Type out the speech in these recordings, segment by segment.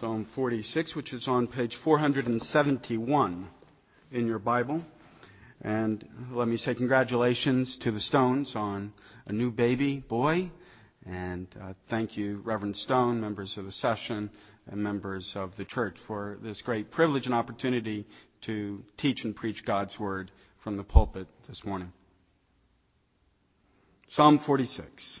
Psalm 46, which is on page 471 in your Bible. And let me say congratulations to the Stones on a new baby boy. And uh, thank you, Reverend Stone, members of the session, and members of the church for this great privilege and opportunity to teach and preach God's Word from the pulpit this morning. Psalm 46.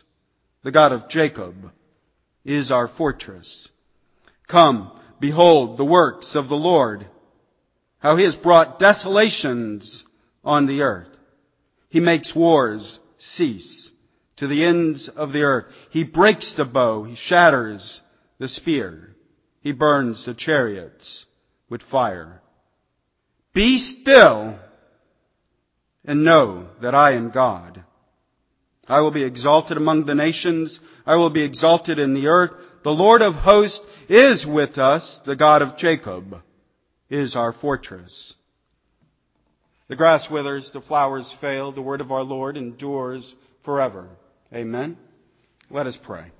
The God of Jacob is our fortress. Come, behold the works of the Lord, how he has brought desolations on the earth. He makes wars cease to the ends of the earth. He breaks the bow, he shatters the spear, he burns the chariots with fire. Be still and know that I am God. I will be exalted among the nations. I will be exalted in the earth. The Lord of hosts is with us. The God of Jacob is our fortress. The grass withers, the flowers fail. The word of our Lord endures forever. Amen. Let us pray.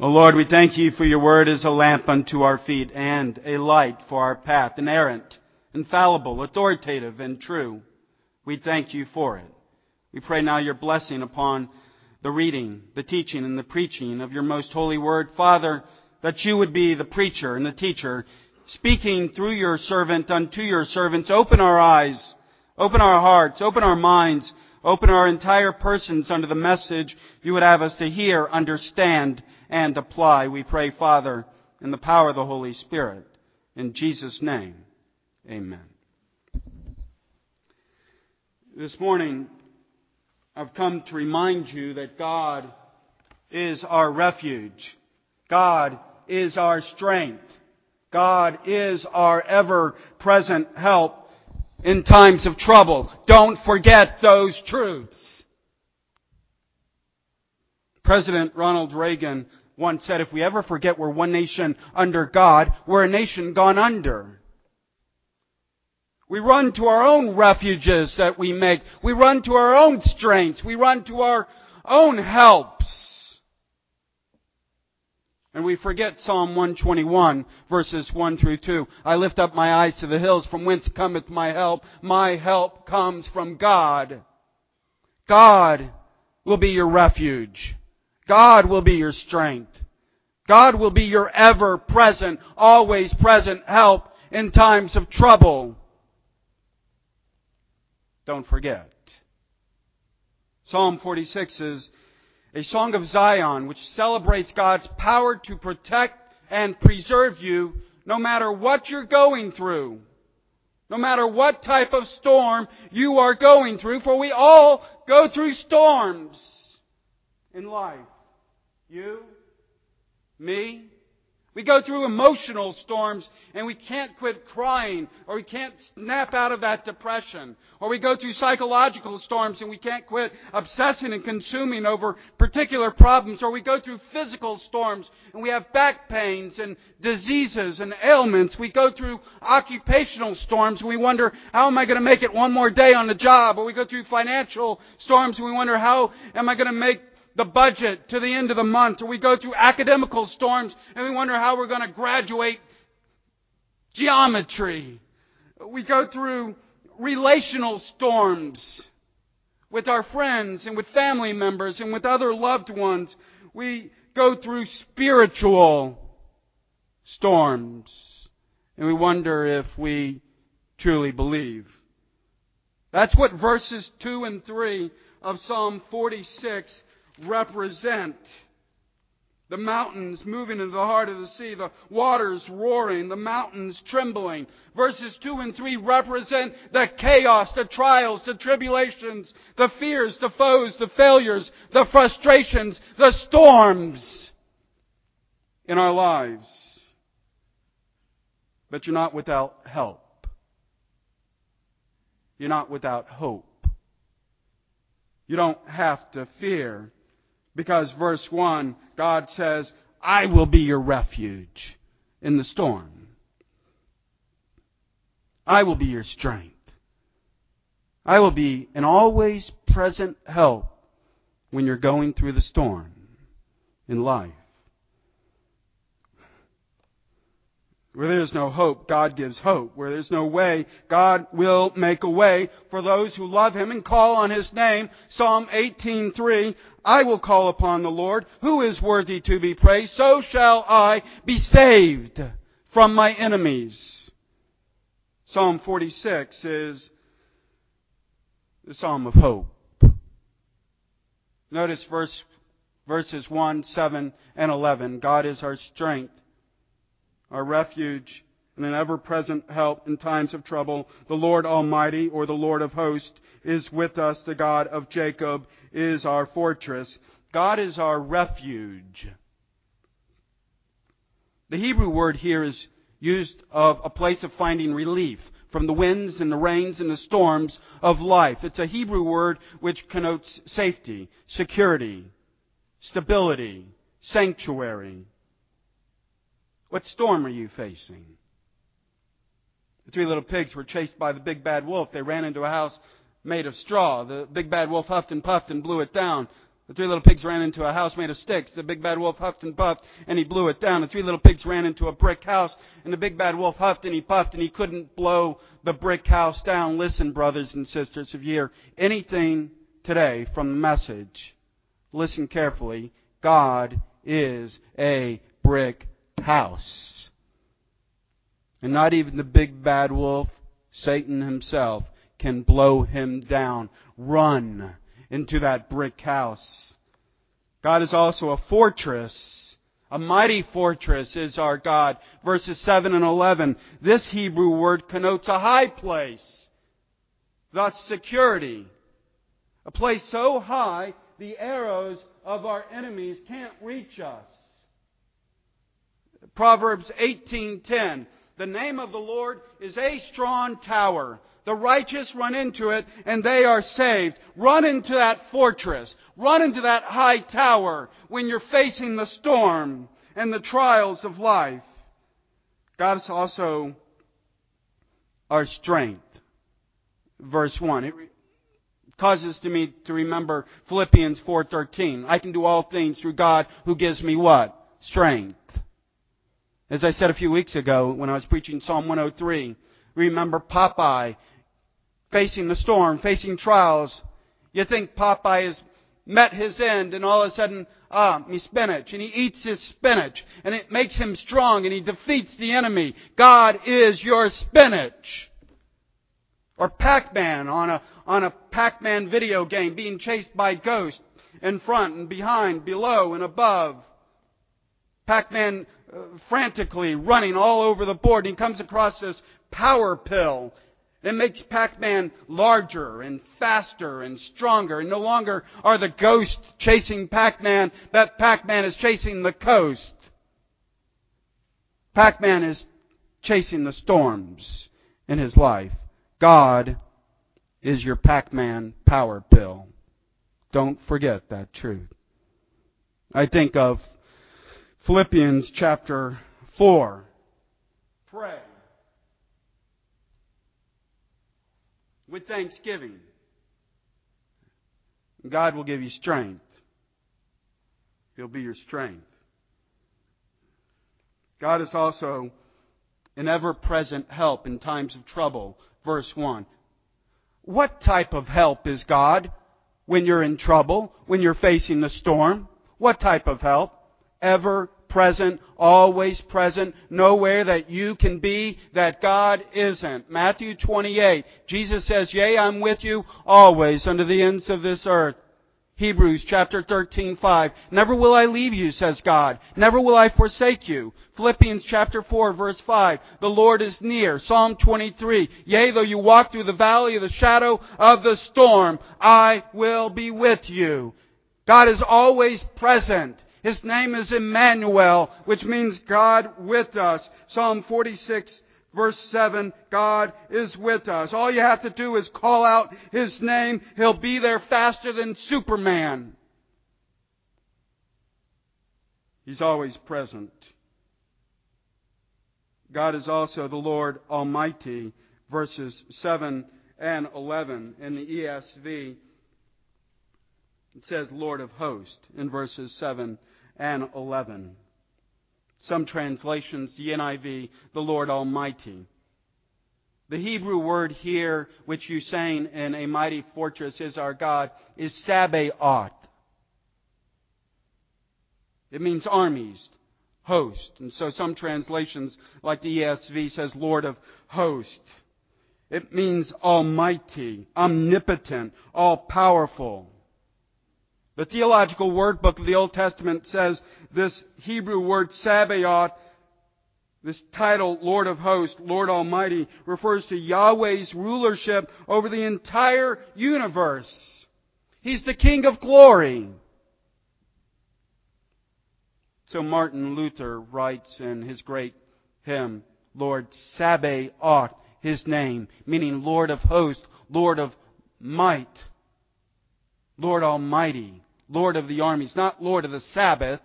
O Lord, we thank you for your word as a lamp unto our feet and a light for our path, inerrant, infallible, authoritative, and true. We thank you for it. We pray now your blessing upon the reading, the teaching, and the preaching of your most holy word. Father, that you would be the preacher and the teacher, speaking through your servant unto your servants. Open our eyes, open our hearts, open our minds, open our entire persons under the message you would have us to hear, understand, and apply. We pray, Father, in the power of the Holy Spirit. In Jesus' name, amen. This morning, I've come to remind you that God is our refuge. God is our strength. God is our ever present help in times of trouble. Don't forget those truths. President Ronald Reagan once said, if we ever forget we're one nation under God, we're a nation gone under. We run to our own refuges that we make. We run to our own strengths. We run to our own helps. And we forget Psalm 121 verses 1 through 2. I lift up my eyes to the hills from whence cometh my help. My help comes from God. God will be your refuge. God will be your strength. God will be your ever present, always present help in times of trouble. Don't forget. Psalm 46 is a song of Zion which celebrates God's power to protect and preserve you no matter what you're going through. No matter what type of storm you are going through, for we all go through storms in life. You, me, we go through emotional storms and we can't quit crying or we can't snap out of that depression. Or we go through psychological storms and we can't quit obsessing and consuming over particular problems. Or we go through physical storms and we have back pains and diseases and ailments. We go through occupational storms and we wonder, how am I going to make it one more day on the job? Or we go through financial storms and we wonder, how am I going to make the budget to the end of the month, or we go through academical storms and we wonder how we're going to graduate geometry. We go through relational storms with our friends and with family members and with other loved ones. we go through spiritual storms and we wonder if we truly believe. That's what verses 2 and 3 of Psalm 46 represent. The mountains moving into the heart of the sea, the waters roaring, the mountains trembling. Verses 2 and 3 represent the chaos, the trials, the tribulations, the fears, the foes, the failures, the frustrations, the storms in our lives. But you're not without help. You're not without hope. You don't have to fear because verse 1, God says, I will be your refuge in the storm. I will be your strength. I will be an always present help when you're going through the storm in life. Where there's no hope, God gives hope. Where there's no way, God will make a way for those who love Him and call on His name. Psalm 18:3, I will call upon the Lord, who is worthy to be praised, so shall I be saved from my enemies. Psalm 46 is the Psalm of hope. Notice verse, verses 1, 7, and 11. God is our strength our refuge, and an ever present help in times of trouble. The Lord Almighty, or the Lord of hosts, is with us. The God of Jacob is our fortress. God is our refuge. The Hebrew word here is used of a place of finding relief from the winds and the rains and the storms of life. It's a Hebrew word which connotes safety, security, stability, sanctuary. What storm are you facing? The three little pigs were chased by the big bad wolf. They ran into a house made of straw. The big bad wolf huffed and puffed and blew it down. The three little pigs ran into a house made of sticks. The big bad wolf huffed and puffed and he blew it down. The three little pigs ran into a brick house and the big bad wolf huffed and he puffed and he couldn't blow the brick house down. Listen, brothers and sisters, if you hear anything today from the message, listen carefully. God is a brick house. And not even the big bad wolf, Satan himself, can blow him down. Run into that brick house. God is also a fortress. A mighty fortress is our God. Verses 7 and 11. This Hebrew word connotes a high place, thus security. A place so high the arrows of our enemies can't reach us. Proverbs 18:10. The name of the Lord is a strong tower. The righteous run into it and they are saved. Run into that fortress. Run into that high tower when you're facing the storm and the trials of life. God is also our strength. Verse 1. It causes to me to remember Philippians 4:13. I can do all things through God who gives me what? Strength. As I said a few weeks ago when I was preaching Psalm 103, remember Popeye facing the storm, facing trials. You think Popeye has met his end and all of a sudden, ah, me spinach. And he eats his spinach and it makes him strong and he defeats the enemy. God is your spinach. Or Pac-Man on a, on a Pac-Man video game being chased by ghosts in front and behind, below and above. Pac-Man uh, frantically running all over the board. and He comes across this power pill. It makes Pac-Man larger and faster and stronger. And no longer are the ghosts chasing Pac-Man, but Pac-Man is chasing the coast. Pac-Man is chasing the storms in his life. God is your Pac-Man power pill. Don't forget that truth. I think of Philippians chapter 4. Pray with thanksgiving. God will give you strength. He'll be your strength. God is also an ever present help in times of trouble. Verse 1. What type of help is God when you're in trouble, when you're facing the storm? What type of help? Ever present, always present, nowhere that you can be that God isn't. Matthew 28, Jesus says, Yea, I'm with you always unto the ends of this earth. Hebrews chapter 13, 5. Never will I leave you, says God. Never will I forsake you. Philippians chapter 4, verse 5. The Lord is near. Psalm 23. Yea, though you walk through the valley of the shadow of the storm, I will be with you. God is always present. His name is Emmanuel, which means God with us. Psalm 46, verse 7, God is with us. All you have to do is call out His name. He'll be there faster than Superman. He's always present. God is also the Lord Almighty, verses 7 and 11 in the ESV. It says Lord of hosts in verses 7 and 11. Some translations, the NIV, the Lord Almighty. The Hebrew word here, which you saying in a mighty fortress is our God, is Sabaoth. It means armies, host. And so some translations, like the ESV, says Lord of hosts. It means almighty, omnipotent, all powerful. The Theological Word Book of the Old Testament says this Hebrew word Sabaoth, this title, Lord of Hosts, Lord Almighty, refers to Yahweh's rulership over the entire universe. He's the King of glory. So Martin Luther writes in his great hymn, Lord Sabaoth, his name, meaning Lord of hosts, Lord of might, Lord Almighty. Lord of the armies, not Lord of the Sabbath,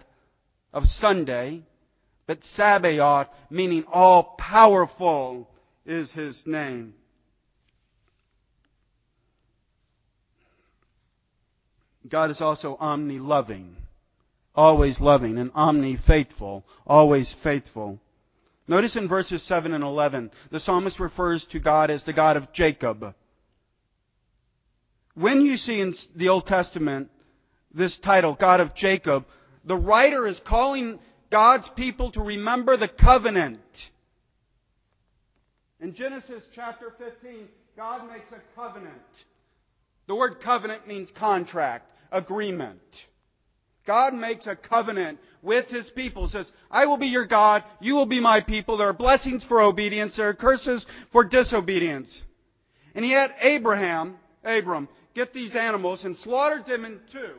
of Sunday, but Sabaoth, meaning all powerful, is his name. God is also omni loving, always loving, and omni faithful, always faithful. Notice in verses 7 and 11, the psalmist refers to God as the God of Jacob. When you see in the Old Testament this title, God of Jacob, the writer is calling God's people to remember the covenant. In Genesis chapter 15, God makes a covenant. The word covenant means contract, agreement. God makes a covenant with his people. Says, I will be your God, you will be my people. There are blessings for obedience, there are curses for disobedience. And he had Abraham, Abram, get these animals and slaughtered them in two.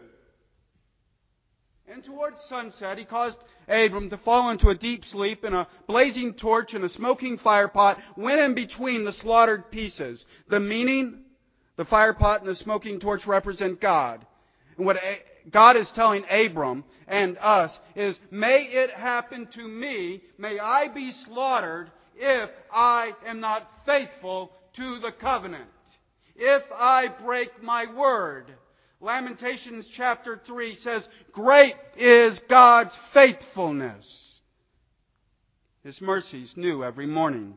And towards sunset, he caused Abram to fall into a deep sleep, and a blazing torch and a smoking firepot went in between the slaughtered pieces. The meaning, the firepot and the smoking torch represent God. And what God is telling Abram and us is, may it happen to me, may I be slaughtered if I am not faithful to the covenant. If I break my word. Lamentations chapter 3 says, Great is God's faithfulness. His mercies new every morning.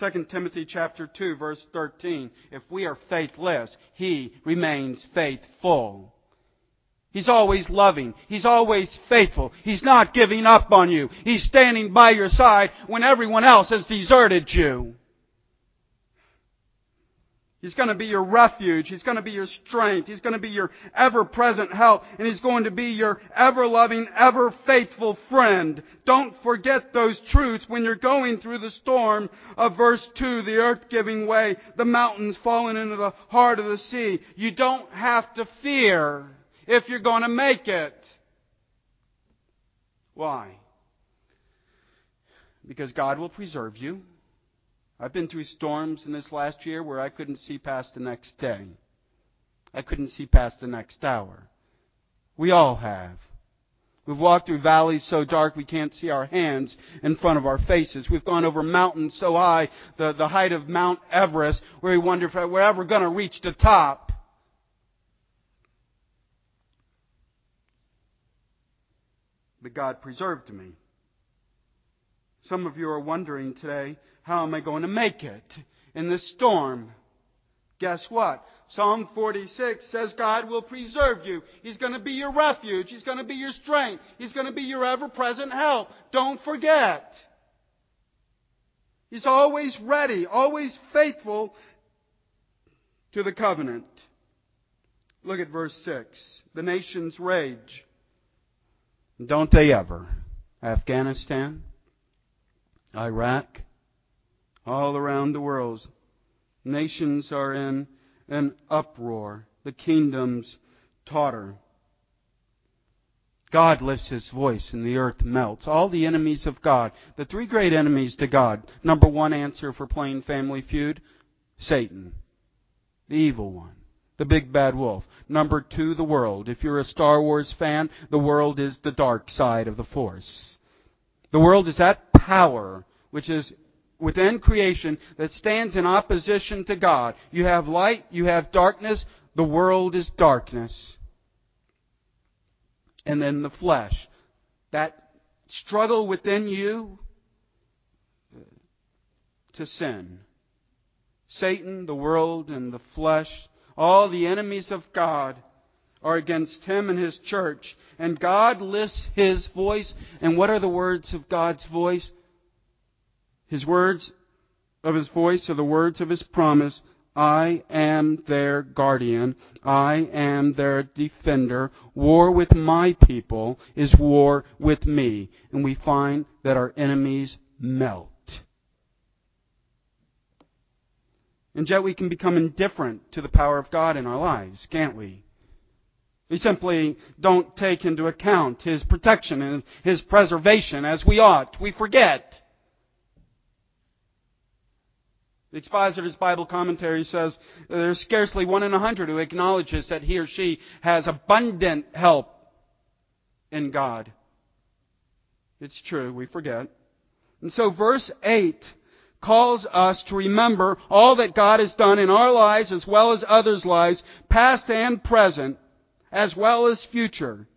2 Timothy chapter 2 verse 13. If we are faithless, He remains faithful. He's always loving. He's always faithful. He's not giving up on you. He's standing by your side when everyone else has deserted you. He's going to be your refuge. He's going to be your strength. He's going to be your ever present help. And He's going to be your ever loving, ever faithful friend. Don't forget those truths when you're going through the storm of verse 2, the earth giving way, the mountains falling into the heart of the sea. You don't have to fear if you're going to make it. Why? Because God will preserve you. I've been through storms in this last year where I couldn't see past the next day. I couldn't see past the next hour. We all have. We've walked through valleys so dark we can't see our hands in front of our faces. We've gone over mountains so high, the, the height of Mount Everest, where we wonder if we're ever going to reach the top. But God preserved me. Some of you are wondering today, how am I going to make it in this storm? Guess what? Psalm 46 says God will preserve you. He's going to be your refuge. He's going to be your strength. He's going to be your ever present help. Don't forget. He's always ready, always faithful to the covenant. Look at verse 6. The nations rage. Don't they ever? Afghanistan, Iraq, all around the world. Nations are in an uproar. The kingdoms totter. God lifts his voice and the earth melts. All the enemies of God, the three great enemies to God. Number one answer for playing Family Feud Satan, the evil one, the big bad wolf. Number two, the world. If you're a Star Wars fan, the world is the dark side of the Force. The world is that power which is within creation that stands in opposition to God. You have light, you have darkness, the world is darkness. And then the flesh. That struggle within you to sin. Satan, the world, and the flesh, all the enemies of God are against him and his church. And God lifts his voice. And what are the words of God's voice? His words of his voice are the words of his promise. I am their guardian. I am their defender. War with my people is war with me. And we find that our enemies melt. And yet we can become indifferent to the power of God in our lives, can't we? We simply don't take into account His protection and His preservation as we ought. We forget. The Expositor's Bible Commentary says there's scarcely one in a hundred who acknowledges that he or she has abundant help in God. It's true, we forget. And so verse 8 calls us to remember all that God has done in our lives as well as others' lives, past and present, as well as future.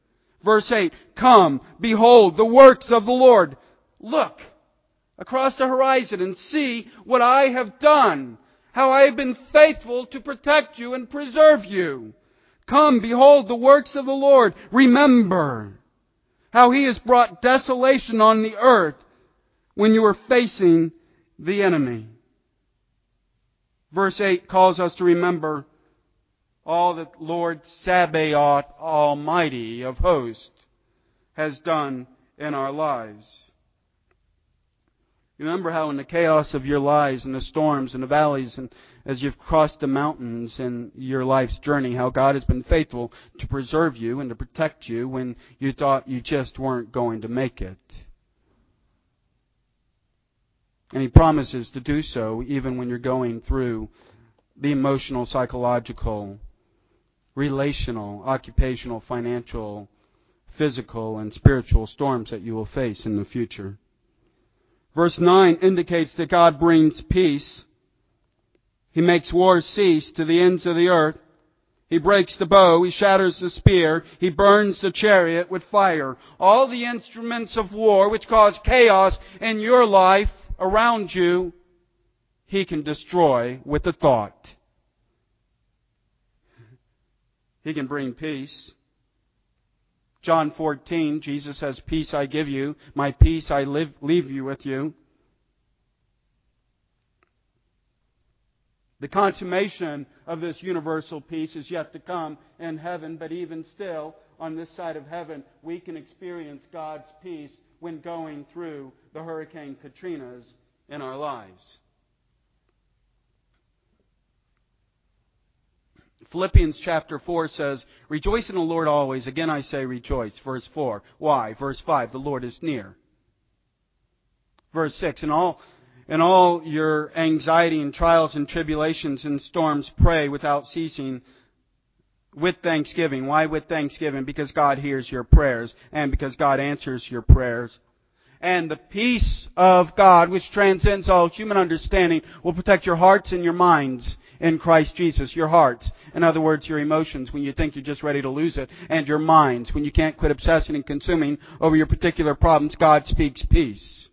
Verse 8, Come, behold the works of the Lord. Look, across the horizon and see what I have done, how I have been faithful to protect you and preserve you. Come, behold the works of the Lord. Remember how he has brought desolation on the earth when you were facing the enemy. Verse 8 calls us to remember all that Lord Sabaoth Almighty of hosts has done in our lives. Remember how in the chaos of your lives and the storms and the valleys and as you've crossed the mountains in your life's journey, how God has been faithful to preserve you and to protect you when you thought you just weren't going to make it. And He promises to do so even when you're going through the emotional, psychological, relational, occupational, financial, physical, and spiritual storms that you will face in the future. Verse 9 indicates that God brings peace. He makes war cease to the ends of the earth. He breaks the bow. He shatters the spear. He burns the chariot with fire. All the instruments of war which cause chaos in your life around you, He can destroy with a thought. He can bring peace. John 14, Jesus says, Peace I give you, my peace I live, leave you with you. The consummation of this universal peace is yet to come in heaven, but even still, on this side of heaven, we can experience God's peace when going through the Hurricane Katrinas in our lives. Philippians chapter 4 says, Rejoice in the Lord always. Again I say rejoice. Verse 4. Why? Verse 5. The Lord is near. Verse 6. In all, in all your anxiety and trials and tribulations and storms, pray without ceasing with thanksgiving. Why with thanksgiving? Because God hears your prayers and because God answers your prayers. And the peace of God, which transcends all human understanding, will protect your hearts and your minds in Christ Jesus. Your hearts. In other words, your emotions when you think you're just ready to lose it. And your minds when you can't quit obsessing and consuming over your particular problems. God speaks peace.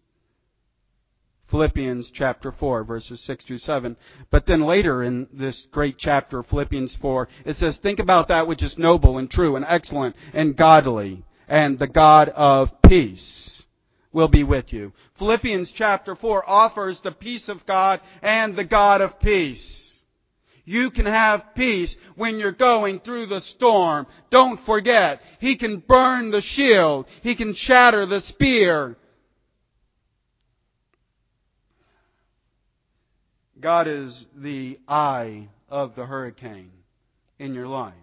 Philippians chapter 4, verses 6 through 7. But then later in this great chapter, Philippians 4, it says, Think about that which is noble and true and excellent and godly, and the God of peace will be with you. Philippians chapter 4 offers the peace of God and the God of peace. You can have peace when you're going through the storm. Don't forget, He can burn the shield. He can shatter the spear. God is the eye of the hurricane in your life.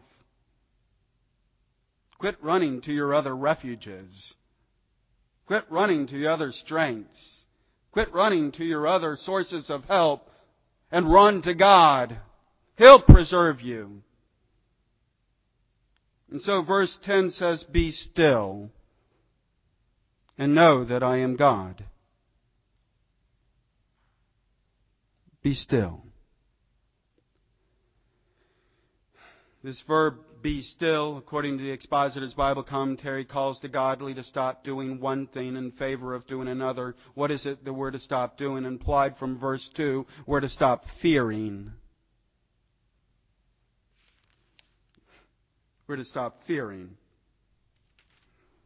Quit running to your other refuges. Quit running to your other strengths. Quit running to your other sources of help and run to God. He'll preserve you. And so verse 10 says, Be still and know that I am God. Be still. This verb, be still, according to the Expositor's Bible commentary, calls the godly to stop doing one thing in favor of doing another. What is it that we're to stop doing? Implied from verse 2, we're to stop fearing. We're to stop fearing.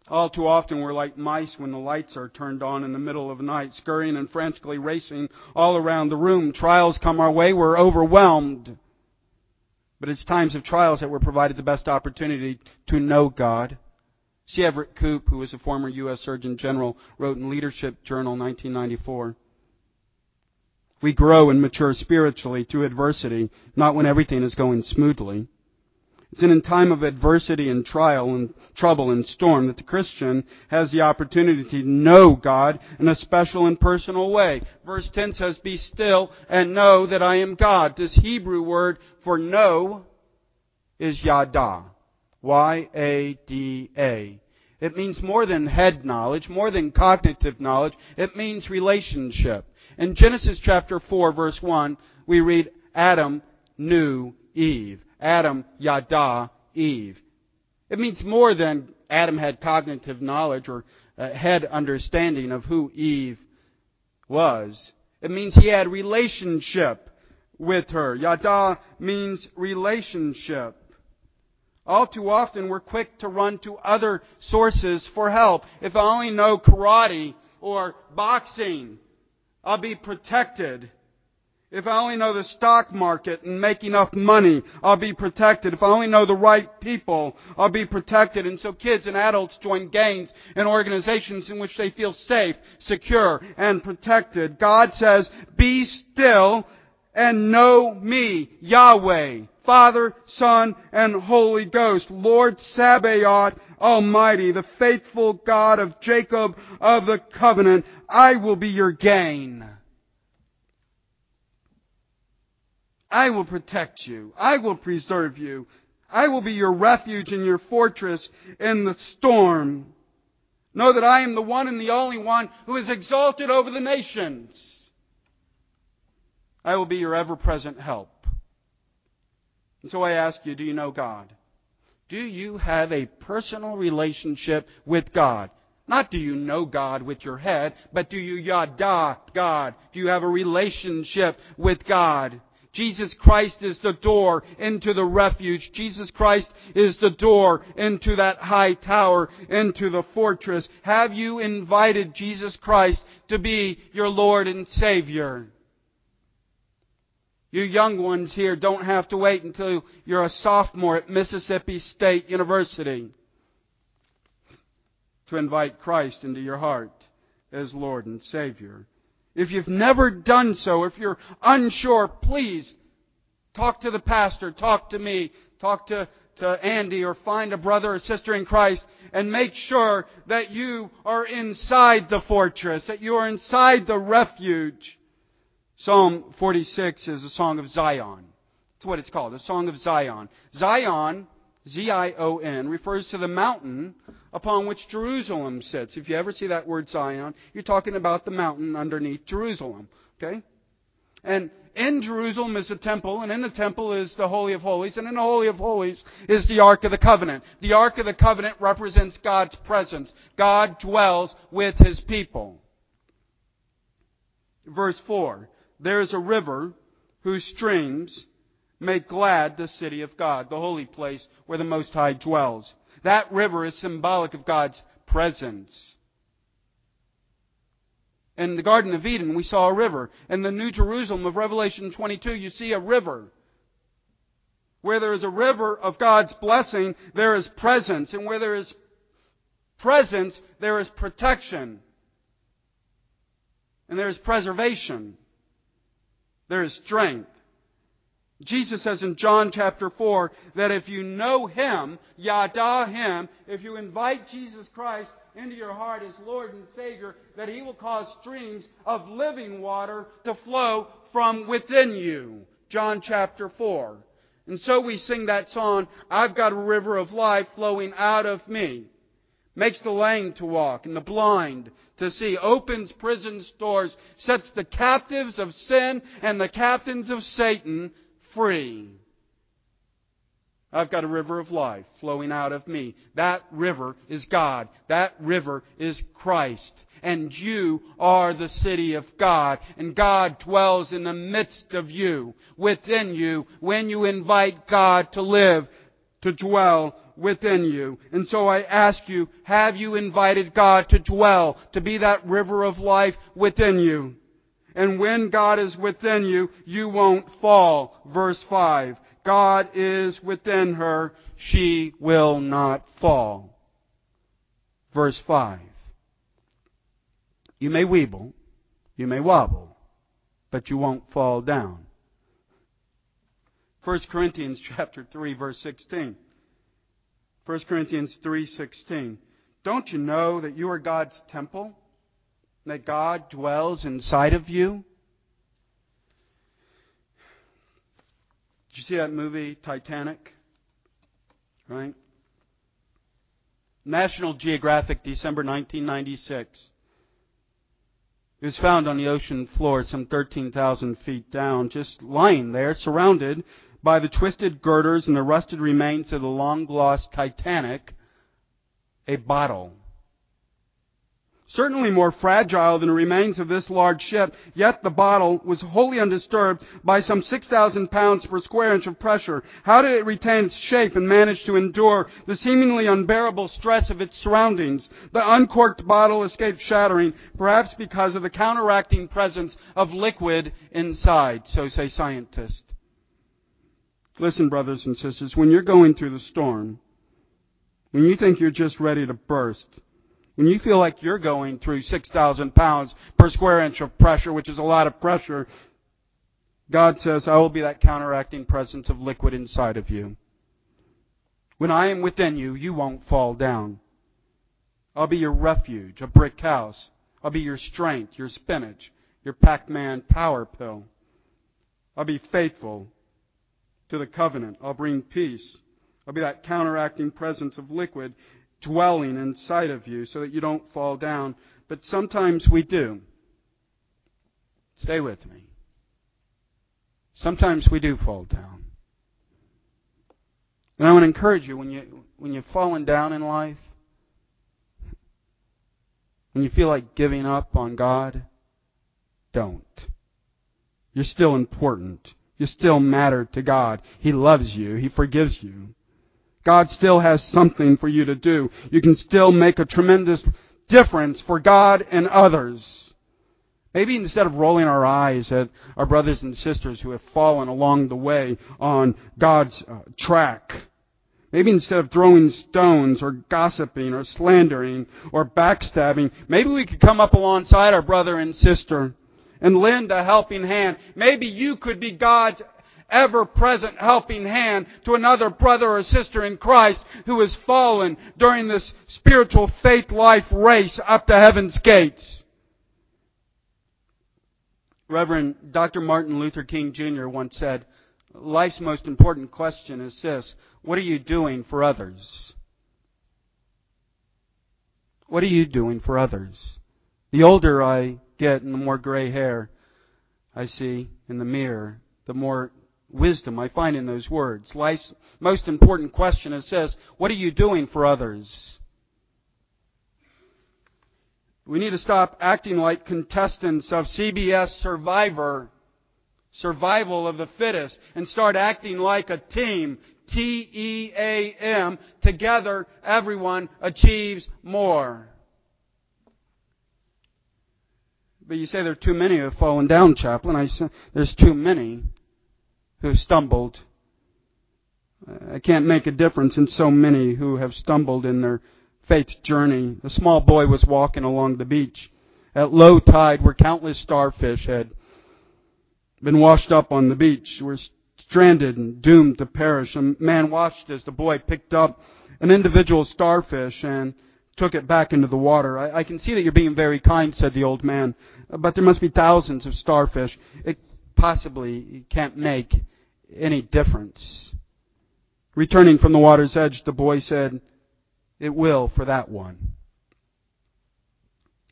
All too often we're like mice when the lights are turned on in the middle of the night, scurrying and frantically racing all around the room. Trials come our way, we're overwhelmed. But it's times of trials that we're provided the best opportunity to know God. C. Everett Koop, who was a former U.S. Surgeon General, wrote in Leadership Journal 1994. We grow and mature spiritually through adversity, not when everything is going smoothly. It's in a time of adversity and trial and trouble and storm that the Christian has the opportunity to know God in a special and personal way. Verse 10 says, Be still and know that I am God. This Hebrew word for know is yada. Y-A-D-A. It means more than head knowledge, more than cognitive knowledge. It means relationship. In Genesis chapter 4 verse 1, we read, Adam knew Eve. Adam, Yada, Eve. It means more than Adam had cognitive knowledge or uh, had understanding of who Eve was. It means he had relationship with her. Yada means relationship. All too often we're quick to run to other sources for help. If I only know karate or boxing, I'll be protected. If I only know the stock market and make enough money, I'll be protected. If I only know the right people, I'll be protected. And so kids and adults join gangs and organizations in which they feel safe, secure, and protected. God says, be still and know me, Yahweh, Father, Son, and Holy Ghost, Lord Sabaoth, Almighty, the faithful God of Jacob of the covenant. I will be your gain. I will protect you. I will preserve you. I will be your refuge and your fortress in the storm. Know that I am the one and the only one who is exalted over the nations. I will be your ever present help. And so I ask you, do you know God? Do you have a personal relationship with God? Not do you know God with your head, but do you yada God? Do you have a relationship with God? Jesus Christ is the door into the refuge. Jesus Christ is the door into that high tower, into the fortress. Have you invited Jesus Christ to be your Lord and Savior? You young ones here don't have to wait until you're a sophomore at Mississippi State University to invite Christ into your heart as Lord and Savior. If you've never done so, if you're unsure, please talk to the pastor, talk to me, talk to, to Andy, or find a brother or sister in Christ and make sure that you are inside the fortress, that you are inside the refuge. Psalm 46 is a song of Zion. That's what it's called, a song of Zion. Zion, Z-I-O-N, refers to the mountain upon which Jerusalem sits. If you ever see that word Zion, you're talking about the mountain underneath Jerusalem. Okay? And in Jerusalem is the temple, and in the temple is the Holy of Holies, and in the Holy of Holies is the Ark of the Covenant. The Ark of the Covenant represents God's presence. God dwells with His people. Verse 4 There is a river whose streams make glad the city of God, the holy place where the Most High dwells. That river is symbolic of God's presence. In the Garden of Eden, we saw a river. In the New Jerusalem of Revelation 22, you see a river. Where there is a river of God's blessing, there is presence. And where there is presence, there is protection. And there is preservation. There is strength. Jesus says in John chapter 4 that if you know Him, Yada Him, if you invite Jesus Christ into your heart as Lord and Savior, that He will cause streams of living water to flow from within you. John chapter 4. And so we sing that song, I've got a river of life flowing out of me. Makes the lame to walk and the blind to see, opens prison doors, sets the captives of sin and the captains of Satan free. I've got a river of life flowing out of me. That river is God. That river is Christ. And you are the city of God. And God dwells in the midst of you, within you, when you invite God to live, to dwell within you. And so I ask you, have you invited God to dwell, to be that river of life within you? And when God is within you, you won't fall. Verse 5. God is within her, she will not fall. Verse 5. You may weeble, you may wobble, but you won't fall down. 1 Corinthians chapter 3 verse 16. 1 Corinthians 3:16. Don't you know that you are God's temple? That God dwells inside of you? Did you see that movie, Titanic? Right? National Geographic, December 1996. It was found on the ocean floor some 13,000 feet down, just lying there, surrounded by the twisted girders and the rusted remains of the long lost Titanic, a bottle certainly more fragile than the remains of this large ship, yet the bottle was wholly undisturbed by some 6,000 pounds per square inch of pressure. How did it retain its shape and manage to endure the seemingly unbearable stress of its surroundings? The uncorked bottle escaped shattering, perhaps because of the counteracting presence of liquid inside, so say scientists. Listen, brothers and sisters, when you're going through the storm, when you think you're just ready to burst, when you feel like you're going through 6,000 pounds per square inch of pressure, which is a lot of pressure, God says, I will be that counteracting presence of liquid inside of you. When I am within you, you won't fall down. I'll be your refuge, a brick house. I'll be your strength, your spinach, your Pac-Man power pill. I'll be faithful to the covenant. I'll bring peace. I'll be that counteracting presence of liquid dwelling inside of you so that you don't fall down. But sometimes we do. Stay with me. Sometimes we do fall down. And I want to encourage you when you when you've fallen down in life, when you feel like giving up on God, don't. You're still important. You still matter to God. He loves you. He forgives you. God still has something for you to do. You can still make a tremendous difference for God and others. Maybe instead of rolling our eyes at our brothers and sisters who have fallen along the way on God's uh, track, maybe instead of throwing stones or gossiping or slandering or backstabbing, maybe we could come up alongside our brother and sister and lend a helping hand. Maybe you could be God's ever present helping hand to another brother or sister in Christ who has fallen during this spiritual faith life race up to heaven's gates. Reverend Dr. Martin Luther King Jr. once said, Life's most important question is this What are you doing for others? What are you doing for others? The older I get and the more gray hair I see in the mirror, the more wisdom I find in those words. Life's most important question is this What are you doing for others? We need to stop acting like contestants of CBS Survivor, survival of the fittest, and start acting like a team. T E A M. Together, everyone achieves more. But you say there are too many who have fallen down, chaplain. I say there's too many who have stumbled. I can't make a difference in so many who have stumbled in their faith journey. A small boy was walking along the beach at low tide where countless starfish had been washed up on the beach, were stranded and doomed to perish. A man watched as the boy picked up an individual starfish and took it back into the water. I, I can see that you're being very kind, said the old man, but there must be thousands of starfish. It possibly can't make any difference. Returning from the water's edge, the boy said, It will for that one.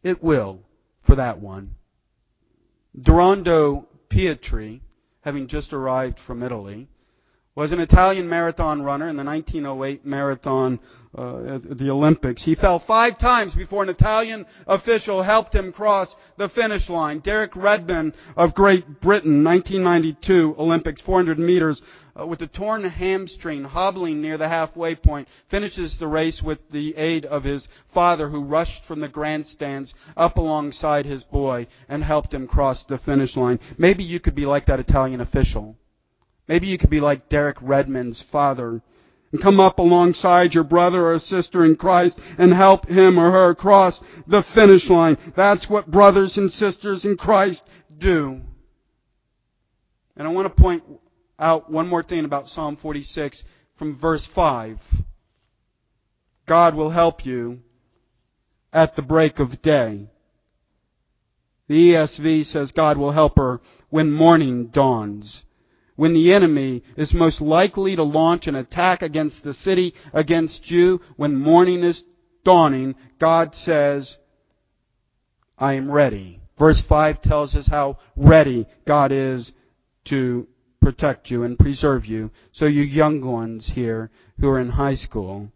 It will for that one. Dorando Pietri, having just arrived from Italy, was an Italian marathon runner in the 1908 marathon uh, at the Olympics. He fell five times before an Italian official helped him cross the finish line. Derek Redmond of Great Britain, 1992 Olympics, 400 meters, uh, with a torn hamstring, hobbling near the halfway point, finishes the race with the aid of his father, who rushed from the grandstands up alongside his boy and helped him cross the finish line. Maybe you could be like that Italian official. Maybe you could be like Derek Redmond's father and come up alongside your brother or sister in Christ and help him or her cross the finish line. That's what brothers and sisters in Christ do. And I want to point out one more thing about Psalm 46 from verse 5. God will help you at the break of day. The ESV says God will help her when morning dawns when the enemy is most likely to launch an attack against the city, against you, when morning is dawning, God says, I am ready. Verse 5 tells us how ready God is to protect you and preserve you. So, you young ones here who are in high school,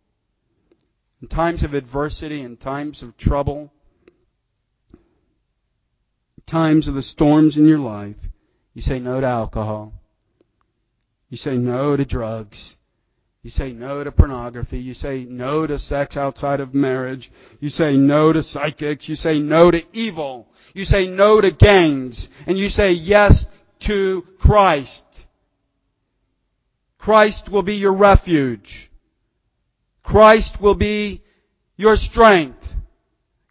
in times of adversity, in times of trouble, times of the storms in your life, you say no to alcohol. You say no to drugs. You say no to pornography. You say no to sex outside of marriage. You say no to psychics. You say no to evil. You say no to gangs. And you say yes to Christ. Christ will be your refuge. Christ will be your strength.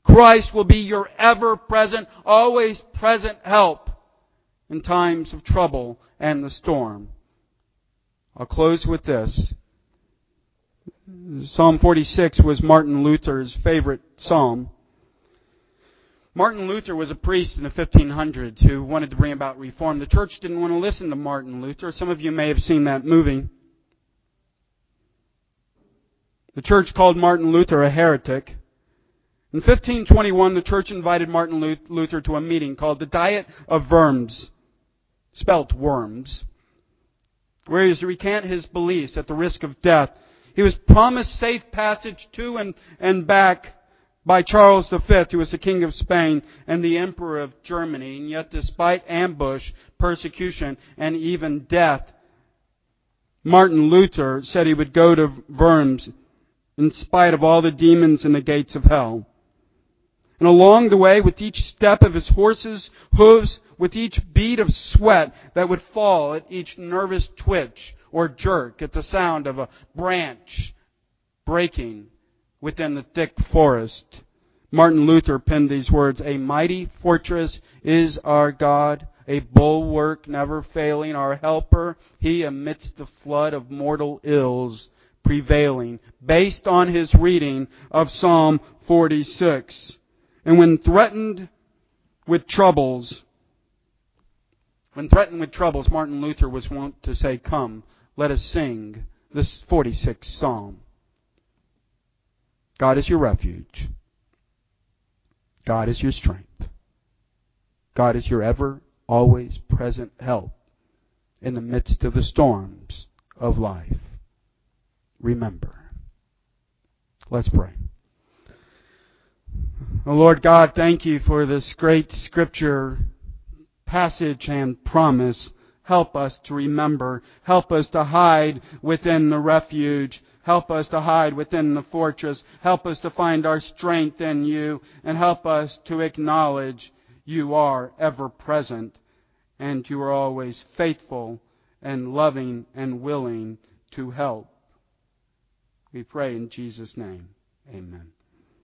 Christ will be your ever present, always present help in times of trouble and the storm. I'll close with this. Psalm 46 was Martin Luther's favorite psalm. Martin Luther was a priest in the 1500s who wanted to bring about reform. The church didn't want to listen to Martin Luther. Some of you may have seen that movie. The church called Martin Luther a heretic. In 1521, the church invited Martin Luther to a meeting called the Diet of Worms, spelt worms where he was to recant his beliefs at the risk of death. He was promised safe passage to and, and back by Charles V, who was the King of Spain and the Emperor of Germany. And yet, despite ambush, persecution, and even death, Martin Luther said he would go to Worms in spite of all the demons in the gates of hell. And along the way, with each step of his horse's hooves, with each bead of sweat that would fall at each nervous twitch or jerk at the sound of a branch breaking within the thick forest. Martin Luther penned these words A mighty fortress is our God, a bulwark never failing, our helper, he amidst the flood of mortal ills prevailing, based on his reading of Psalm 46. And when threatened with troubles, when threatened with troubles, Martin Luther was wont to say, Come, let us sing this 46th Psalm. God is your refuge. God is your strength. God is your ever, always present help in the midst of the storms of life. Remember. Let's pray. Oh Lord God, thank you for this great scripture passage and promise. Help us to remember. Help us to hide within the refuge. Help us to hide within the fortress. Help us to find our strength in you. And help us to acknowledge you are ever present and you are always faithful and loving and willing to help. We pray in Jesus' name. Amen.